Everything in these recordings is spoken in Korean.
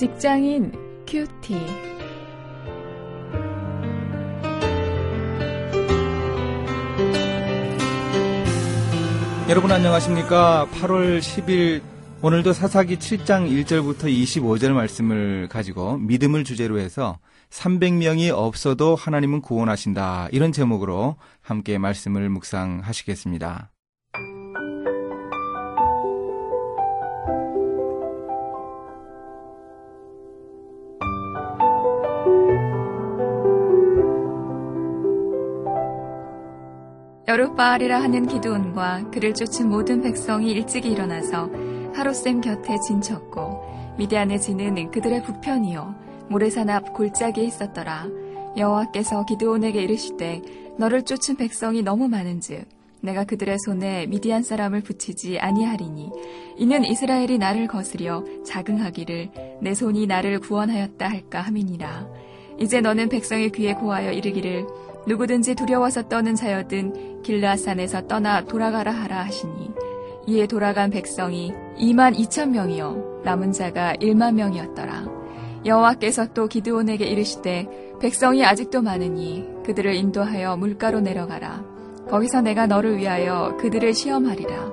직장인 큐티. 여러분 안녕하십니까? 8월 10일 오늘도 사사기 7장 1절부터 25절 말씀을 가지고 믿음을 주제로 해서 300명이 없어도 하나님은 구원하신다. 이런 제목으로 함께 말씀을 묵상하시겠습니다. 여룻바알이라 하는 기드온과 그를 쫓은 모든 백성이 일찍 일어나서 하루쌤 곁에 진쳤고 미디안의 진은 그들의 부편이요 모래산 앞 골짜기에 있었더라. 여호와께서 기드온에게 이르시되 너를 쫓은 백성이 너무 많은즉 내가 그들의 손에 미디안 사람을 붙이지 아니하리니 이는 이스라엘이 나를 거스려 자긍하기를 내 손이 나를 구원하였다 할까 함이니라. 이제 너는 백성의 귀에 고하여 이르기를 누구든지 두려워서 떠는 자여든 길라산에서 떠나 돌아가라 하라 하시니 이에 돌아간 백성이 2만 2천 명이요 남은 자가 1만 명이었더라. 여호와께서 또 기드온에게 이르시되 백성이 아직도 많으니 그들을 인도하여 물가로 내려가라. 거기서 내가 너를 위하여 그들을 시험하리라.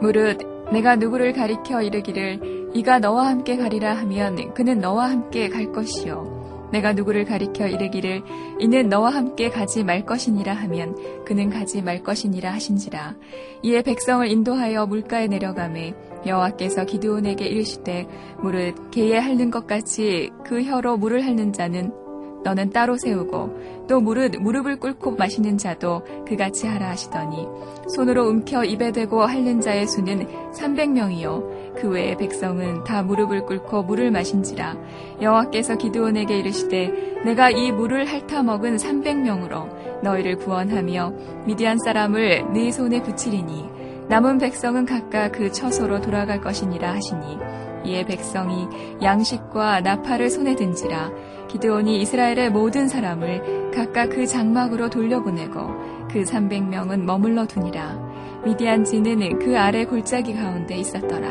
무릇 내가 누구를 가리켜 이르기를 이가 너와 함께 가리라 하면 그는 너와 함께 갈 것이요 내가 누구를 가리켜 이르기를 이는 너와 함께 가지 말 것이니라 하면 그는 가지 말 것이니라 하신지라. 이에 백성을 인도하여 물가에 내려가매 여호와께서 기드온에게 이르시되 무릇 개에 핥는 것 같이 그 혀로 물을 핥는 자는 너는 따로 세우고 또 무릇 무릎을 꿇고 마시는 자도 그같이 하라 하시더니 손으로 움켜 입에 대고 핥는 자의 수는 300명이요. 그 외의 백성은 다 무릎을 꿇고 물을 마신지라. 여호와께서 기드온에게 이르시되 내가 이 물을 핥아 먹은 300명으로 너희를 구원하며 미디안 사람을 네 손에 붙이리니 남은 백성은 각각 그 처소로 돌아갈 것이니라 하시니 이에 백성이 양식과 나팔을 손에 든지라 기드온이 이스라엘의 모든 사람을 각각 그 장막으로 돌려보내고 그 300명은 머물러 두니라. 미디안 지는 그 아래 골짜기 가운데 있었더라.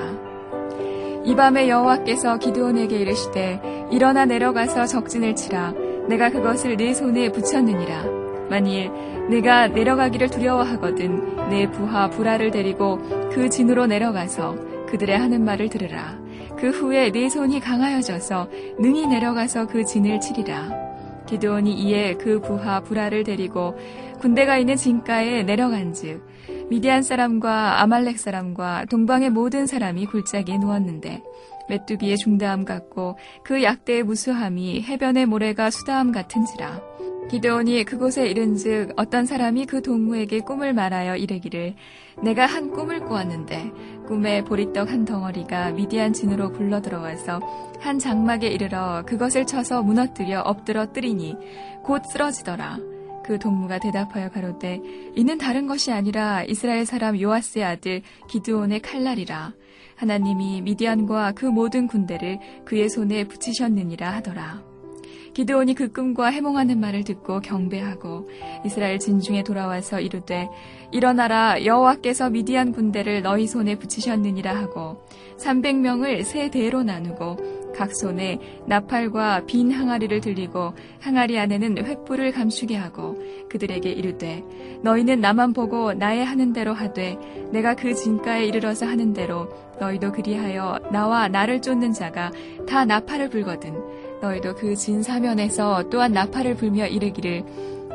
이 밤에 여호와께서 기드온에게 이르시되 일어나 내려가서 적진을 치라. 내가 그것을 네 손에 붙였느니라. 만일 내가 내려가기를 두려워하거든 내 부하 부라를 데리고 그 진으로 내려가서 그들의 하는 말을 들으라 그 후에 네 손이 강하여져서 능히 내려가서 그 진을 치리라. 기드온이 이에 그 부하 부라를 데리고 군대가 있는 진가에 내려간즉 미디안 사람과 아말렉 사람과 동방의 모든 사람이 굴짝에 누웠는데 메뚜기의 중다함 같고 그 약대의 무수함이 해변의 모래가 수다함 같은지라 기드온이 그곳에 이른즉 어떤 사람이 그 동무에게 꿈을 말하여 이르기를 내가 한 꿈을 꾸었는데 꿈에 보리떡 한 덩어리가 미디안 진으로 굴러 들어와서 한 장막에 이르러 그것을 쳐서 무너뜨려 엎드러 뜨리니 곧 쓰러지더라. 그 동무가 대답하여 가로되 이는 다른 것이 아니라 이스라엘 사람 요아스의 아들 기드온의 칼날이라. 하나님이 미디안과 그 모든 군대를 그의 손에 붙이셨느니라 하더라. 기드온이 그 꿈과 해몽하는 말을 듣고 경배하고 이스라엘 진중에 돌아와서 이르되 일어나라 여호와께서 미디안 군대를 너희 손에 붙이셨느니라 하고 300명을 세 대로 나누고 각 손에 나팔과 빈 항아리를 들리고 항아리 안에는 횃불을 감추게 하고 그들에게 이르되 너희는 나만 보고 나의 하는 대로 하되 내가 그 진가에 이르러서 하는 대로 너희도 그리하여 나와 나를 쫓는 자가 다 나팔을 불거든 너희도 그 진 사면에서 또한 나팔을 불며 이르기를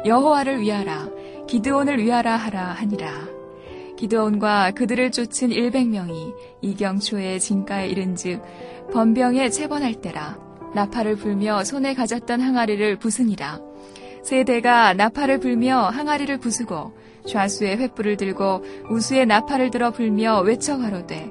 여호와를 위하라 기드온을 위하라 하라 하니라. 기드온과 그들을 쫓은 100명이 이경초에 진가에 이른즉 번병에 체번할 때라 나팔을 불며 손에 가졌던 항아리를 부수니라. 세 대가 나팔을 불며 항아리를 부수고 좌수의 횃불을 들고 우수의 나팔을 들어 불며 외쳐 가로되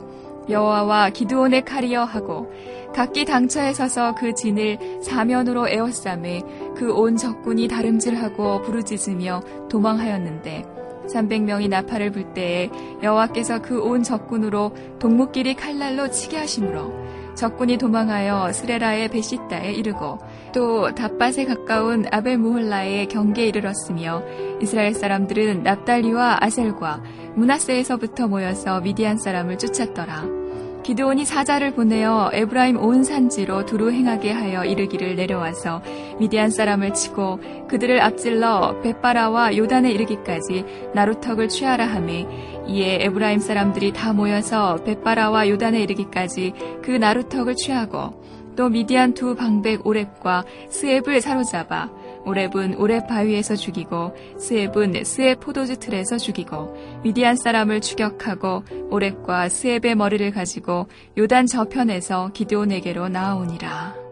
여호와와 기드온의 칼이여 하고 각기 당처에 서서 그 진을 사면으로 에워싸매 그 온 적군이 다름질하고 부르짖으며 도망하였는데 300명이 나팔을 불 때에 여호와께서 그 온 적군으로 동무끼리 칼날로 치게 하심으로 적군이 도망하여 스레라의 베시다에 이르고 또 답밭에 가까운 아벨무홀라의 경계에 이르렀으며 이스라엘 사람들은 납달리와 아셀과 문하세에서부터 모여서 미디안 사람을 쫓았더라. 기드온이 사자를 보내어 에브라임 온 산지로 두루 행하게 하여 이르기를 내려와서 미디안 사람을 치고 그들을 앞질러 벳바라와 요단에 이르기까지 나루턱을 취하라 하매 이에 에브라임 사람들이 다 모여서 벳바라와 요단에 이르기까지 그 나루턱을 취하고 또 미디안 두 방백 오랩과 스앱을 사로잡아 오랩은 오랩 바위에서 죽이고 스앱은 스앱 포도주 틀에서 죽이고 미디안 사람을 추격하고 오랩과 스앱의 머리를 가지고 요단 저편에서 기드온에게로 나아오니라.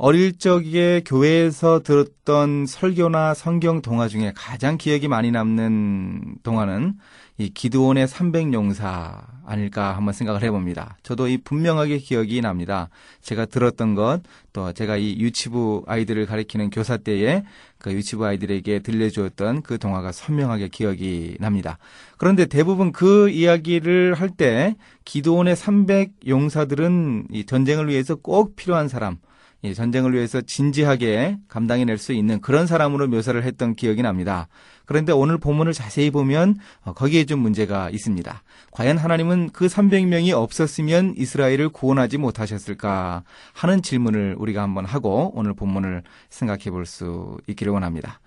어릴 적에 교회에서 들었던 설교나 성경 동화 중에 가장 기억이 많이 남는 동화는 이 기드온의 300용사 아닐까 한번 생각을 해봅니다. 저도 이 분명하게 기억이 납니다. 제가 들었던 것, 또 제가 이 유치부 아이들을 가리키는 교사 때에 그 유치부 아이들에게 들려주었던 그 동화가 선명하게 기억이 납니다. 그런데 대부분 그 이야기를 할 때 기드온의 300용사들은 이 전쟁을 위해서 꼭 필요한 사람, 이 전쟁을 위해서 진지하게 감당해낼 수 있는 그런 사람으로 묘사를 했던 기억이 납니다. 그런데 오늘 본문을 자세히 보면 어, 거기에 좀 문제가 있습니다. 과연 하나님은 그 300명이 없었으면 이스라엘을 구원하지 못하셨을까 하는 질문을 우리가 한번 하고 오늘 본문을 생각해 볼 수 있기를 원합니다.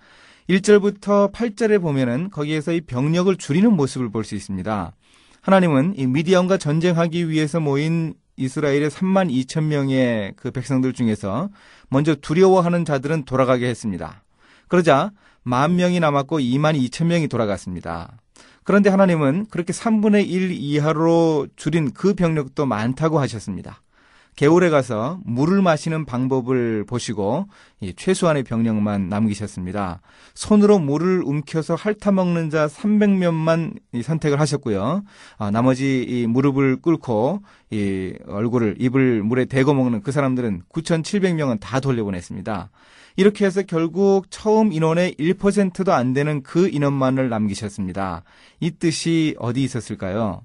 1절부터 8절에 보면은 거기에서 이 병력을 줄이는 모습을 볼 수 있습니다. 하나님은 이 미디안과 전쟁하기 위해서 모인 이스라엘의 3만 2천 명의 그 백성들 중에서 먼저 두려워하는 자들은 돌아가게 했습니다. 그러자 만 명이 남았고 2만 2천 명이 돌아갔습니다. 그런데 하나님은 그렇게 3분의 1 이하로 줄인 그 병력도 많다고 하셨습니다. 개울에 가서 물을 마시는 방법을 보시고 최소한의 병력만 남기셨습니다. 손으로 물을 움켜서 핥아먹는 자 300명만 선택을 하셨고요. 아, 나머지 무릎을 꿇고 얼굴을 입을 물에 대고 먹는 그 사람들은 9,700명은 다 돌려보냈습니다. 이렇게 해서 결국 처음 인원의 1%도 안 되는 그 인원만을 남기셨습니다. 이 뜻이 어디 있었을까요?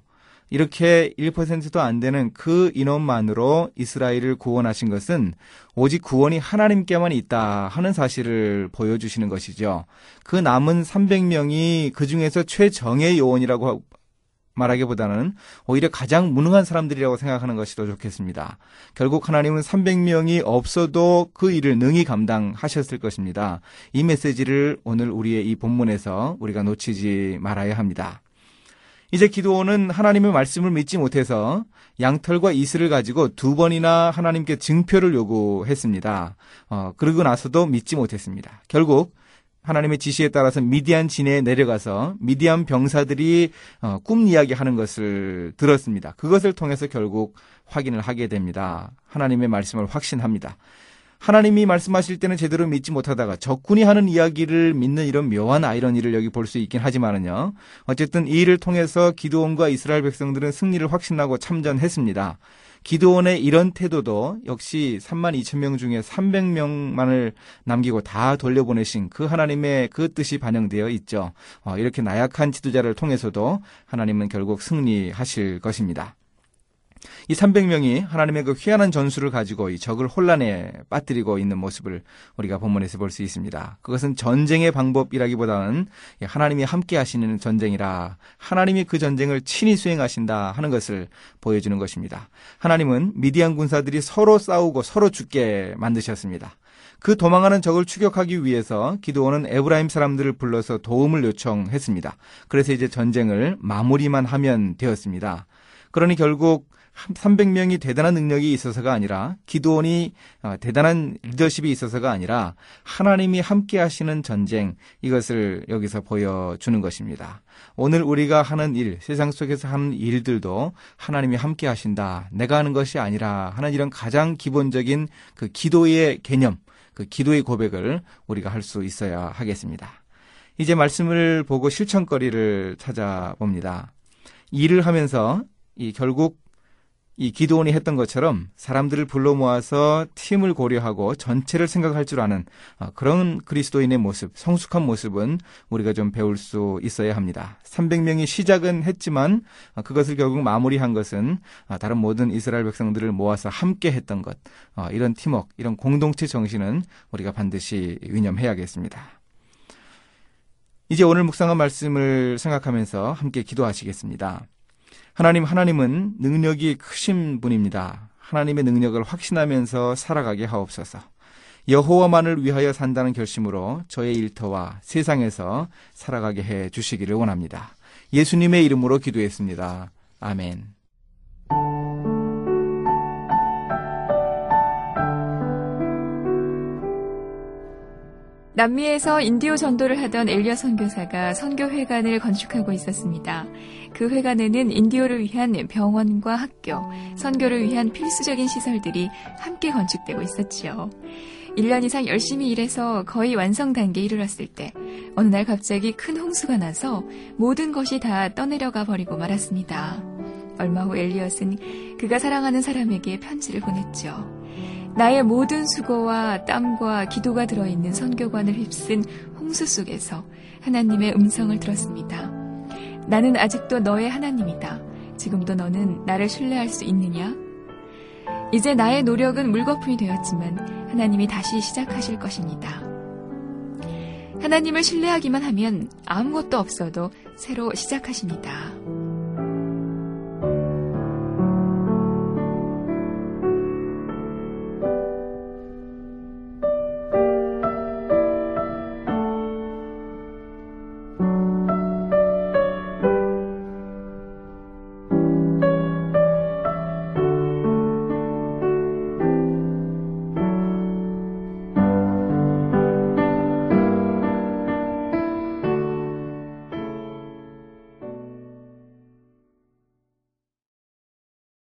이렇게 1%도 안 되는 그 인원만으로 이스라엘을 구원하신 것은 오직 구원이 하나님께만 있다 하는 사실을 보여주시는 것이죠. 그 남은 300명이 그 중에서 최정의 요원이라고 말하기보다는 오히려 가장 무능한 사람들이라고 생각하는 것이 더 좋겠습니다. 결국 하나님은 300명이 없어도 그 일을 능히 감당하셨을 것입니다. 이 메시지를 오늘 우리의 이 본문에서 우리가 놓치지 말아야 합니다. 이제 기도원은 하나님의 말씀을 믿지 못해서 양털과 이슬을 가지고 두 번이나 하나님께 증표를 요구했습니다. 어, 그러고 나서도 믿지 못했습니다. 결국 하나님의 지시에 따라서 미디안 진해에 내려가서 미디안 병사들이 어, 꿈 이야기하는 것을 들었습니다. 그것을 통해서 결국 확인을 하게 됩니다. 하나님의 말씀을 확신합니다. 하나님이 말씀하실 때는 제대로 믿지 못하다가 적군이 하는 이야기를 믿는 이런 묘한 아이러니를 여기 볼 수 있긴 하지만은요. 어쨌든 이 일을 통해서 기도원과 이스라엘 백성들은 승리를 확신하고 참전했습니다. 기도원의 이런 태도도 역시 3만 2천 명 중에 300명만을 남기고 다 돌려보내신 그 하나님의 그 뜻이 반영되어 있죠. 어, 이렇게 나약한 지도자를 통해서도 하나님은 결국 승리하실 것입니다. 이 300명이 하나님의 그 희한한 전술을 가지고 이 적을 혼란에 빠뜨리고 있는 모습을 우리가 본문에서 볼 수 있습니다. 그것은 전쟁의 방법이라기보다는 하나님이 함께 하시는 전쟁이라 하나님이 그 전쟁을 친히 수행하신다 하는 것을 보여주는 것입니다. 하나님은 미디안 군사들이 서로 싸우고 서로 죽게 만드셨습니다. 그 도망하는 적을 추격하기 위해서 기도원은 에브라임 사람들을 불러서 도움을 요청했습니다. 그래서 이제 전쟁을 마무리만 하면 되었습니다. 그러니 결국 300명이 대단한 능력이 있어서가 아니라 기도원이 어, 대단한 리더십이 있어서가 아니라 하나님이 함께 하시는 전쟁 이것을 여기서 보여주는 것입니다. 오늘 우리가 하는 일, 세상 속에서 하는 일들도 하나님이 함께 하신다. 내가 하는 것이 아니라 하는 이런 가장 기본적인 그 기도의 개념, 그 기도의 고백을 우리가 할 수 있어야 하겠습니다. 이제 말씀을 보고 실천거리를 찾아봅니다. 일을 하면서 이 결국 이 기도원이 했던 것처럼 사람들을 불러 모아서 팀을 고려하고 전체를 생각할 줄 아는 어, 그런 그리스도인의 모습, 성숙한 모습은 우리가 좀 배울 수 있어야 합니다. 300명이 시작은 했지만 어, 그것을 결국 마무리한 것은 어, 다른 모든 이스라엘 백성들을 모아서 함께 했던 것, 이런 팀웍, 이런 공동체 정신은 우리가 반드시 위념해야겠습니다. 이제 오늘 묵상한 말씀을 생각하면서 함께 기도하시겠습니다. 하나님, 하나님은 능력이 크신 분입니다. 하나님의 능력을 확신하면서 살아가게 하옵소서. 여호와만을 위하여 산다는 결심으로 저의 일터와 세상에서 살아가게 해 주시기를 원합니다. 예수님의 이름으로 기도했습니다. 아멘. 남미에서 인디오 전도를 하던 엘리어 선교사가 선교회관을 건축하고 있었습니다. 그 회관에는 인디오를 위한 병원과 학교, 선교를 위한 필수적인 시설들이 함께 건축되고 있었지요. 1년 이상 열심히 일해서 거의 완성 단계에 이르렀을 때 어느 날 갑자기 큰 홍수가 나서 모든 것이 다 떠내려가 버리고 말았습니다. 얼마 후 엘리엇은 그가 사랑하는 사람에게 편지를 보냈죠. 나의 모든 수고와 땀과 기도가 들어있는 선교관을 휩쓴 홍수 속에서 하나님의 음성을 들었습니다. 나는 아직도 너의 하나님이다. 지금도 너는 나를 신뢰할 수 있느냐? 이제 나의 노력은 물거품이 되었지만 하나님이 다시 시작하실 것입니다. 하나님을 신뢰하기만 하면 아무것도 없어도 새로 시작하십니다.